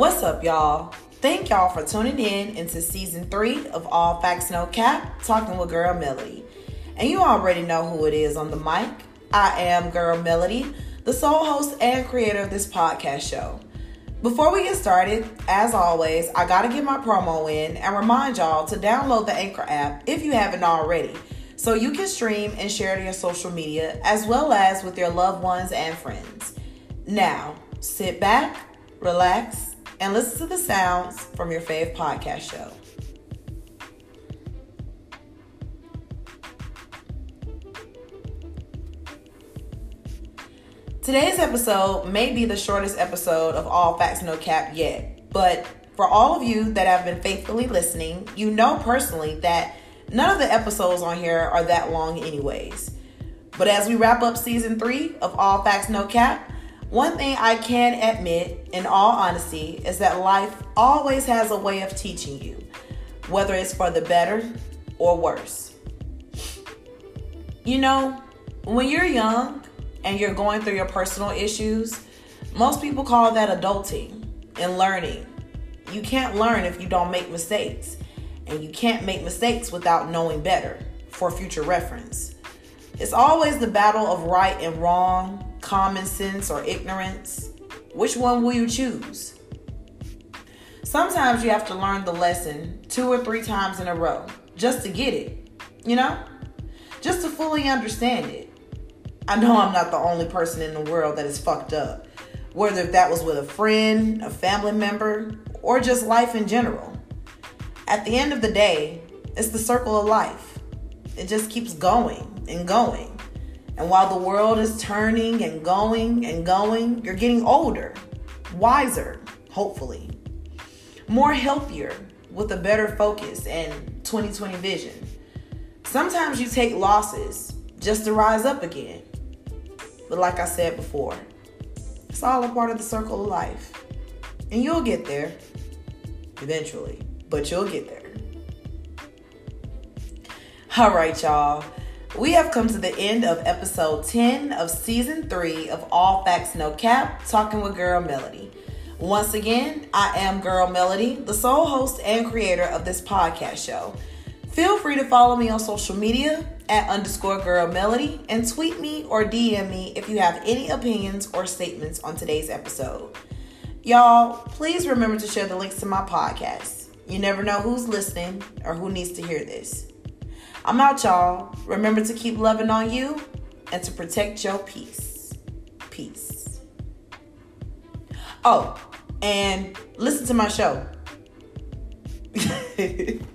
What's up, y'all? Thank y'all for tuning in into season three of All Facts No Cap, talking with Girl Melody. And you already know who it is on the mic. I am Girl Melody, the sole host and creator of this podcast show. Before we get started, as always, I gotta get my promo in and remind y'all to download the Anchor app if you haven't already, so you can stream and share to your social media as well as with your loved ones and friends. Now, sit back, relax, and listen to the sounds from your fave podcast show. Today's episode may be the shortest episode of All Facts No Cap yet, but for all of you that have been faithfully listening, you know personally that none of the episodes on here are that long, anyways. But as we wrap up season three of All Facts No Cap, one thing I can admit, in all honesty, is that life always has a way of teaching you, whether it's for the better or worse. You know, when you're young, and you're going through your personal issues, most people call that adulting and learning. You can't learn if you don't make mistakes, and you can't make mistakes without knowing better for future reference. It's always the battle of right and wrong, common sense or ignorance. Which one will you choose? Sometimes you have to learn the lesson two or three times in a row just to get it, you know? Just to fully understand it. I know I'm not the only person in the world that is fucked up. Whether that was with a friend, a family member, or just life in general. At the end of the day, it's the circle of life. It just keeps going and going. And while the world is turning and going and going, you're getting older, wiser, hopefully, more healthier, with a better focus and 2020 vision. Sometimes you take losses just to rise up again. But like I said before, it's all a part of the circle of life. And you'll get there eventually, but you'll get there. All right, y'all. We have come to the end of episode 10 of season 3 of All Facts No Cap, talking with Girl Melody. Once again, I am Girl Melody, the sole host and creator of this podcast show. Feel free to follow me on social media at underscore girl melody and tweet me or DM me if you have any opinions or statements on today's episode. Y'all, please remember to share the links to my podcast. You never know who's listening or who needs to hear this. I'm out, y'all. Remember to keep loving on you and to protect your peace. Peace. Oh, and listen to my show.